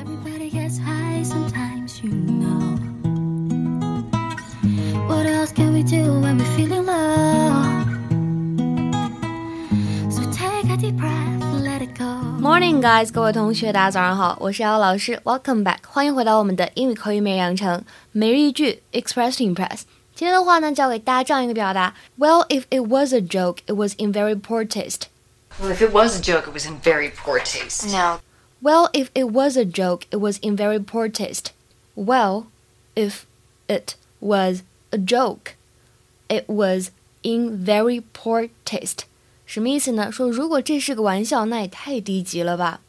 Everybody gets high sometimes, you know. What else can we do when we're feeling low? So take a deep breath, let it go. Morning, guys，各位同学，大家早上好，我是姚老师，Welcome back，欢迎回到我们的英语口语每日养成每日一句 Express to Impress。今天的话呢，教给大家这样一个表达：Well, if it was a joke, it was in very poor taste. Well, if it was a joke, it was in very poor taste. No. Well, if it was a joke, it was in very poor taste. Well, if it was a joke, it was in very poor taste. 什么意思呢？说如果这是个玩笑，那也太低级了吧。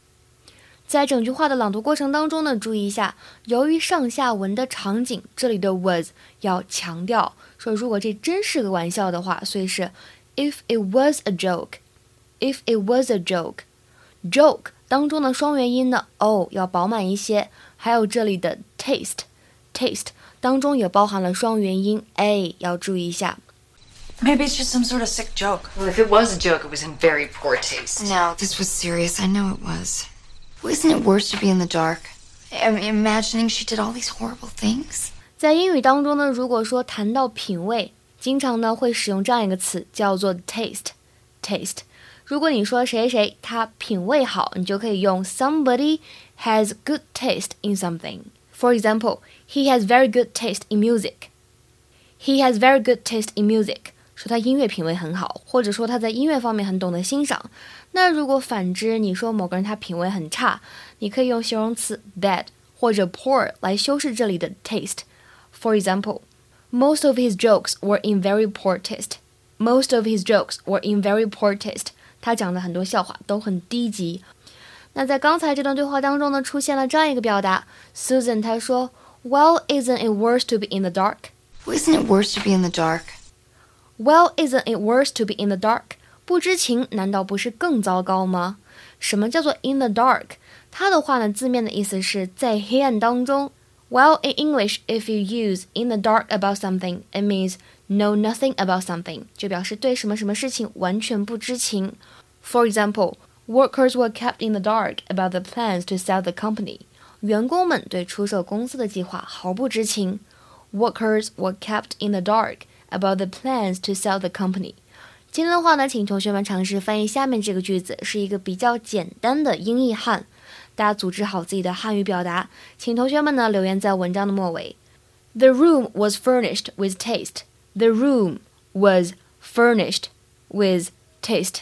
在整句话的朗读过程当中呢，注意一下，由于上下文的场景，这里的 was 要强调说，如果这真是个玩笑的话，所以是 if it was a joke，if it was a joke，joke 当中的双元音呢，o 要饱满一些，还有这里的 taste，taste 当中也包含了双元音 a，要注意一下。 Maybe it's just some sort of sick joke. Well, if it was a joke, it was in very poor taste. No, this was serious. I know it was. Well, isn't it worse to be in the dark? I'm imagining she did all these horrible things. 在英语当中呢，如果说谈到品味，经常呢会使用这样一个词，叫做 taste。 taste。如果你说谁谁谁他品味好，你就可以用 somebody has good taste in something。For example, he has very good taste in music. He has very good taste in music. 说他音乐品味很好，或者说他在音乐方面很懂得欣赏。那如果反之，你说某个人他品味很差，你可以用形容词 bad 或者 poor 来修饰这里的 taste。For example, most of his jokes were in very poor taste. Most of his jokes were in very poor taste. 他讲的很多笑话都很低级。那在刚才这段对话当中呢，出现了这样一个表达，Susan 她说，Well, isn't it worse to be in the dark? Well, isn't it worse to be in the dark? Well, isn't it worse to be in the dark? 不知情难道不是更糟糕吗？什么叫做 in the dark？它的话呢，字面的意思是在黑暗当中。Well, in English, if you use in the dark about something, it means know nothing about something，就表示对什么什么事情完全不知情。For example, workers were kept in the dark about the plans to sell the company. 员工们对出售公司的计划毫不知情。Workers were kept in the dark about the plans to sell the company. 今天的话呢，请同学们尝试翻译下面这个句子，是一个比较简单的英译汉。大家组织好自己的汉语表达，请同学们呢留言在文章的末尾。The room was furnished with taste. The room was furnished with taste.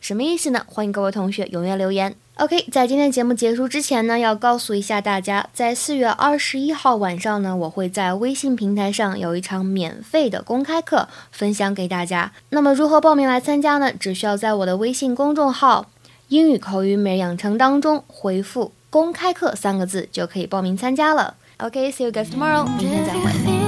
什么意思呢？欢迎各位同学踊跃留言。OK，在今天节目结束之前呢，要告诉一下大家，在四月二十一号晚上呢，我会在微信平台上有一场免费的公开课分享给大家。那么如何报名来参加呢？只需要在我的微信公众号“英语口语每日养成”当中回复“公开课”三个字，就可以报名参加了。OK，see、you guys tomorrow，明天再会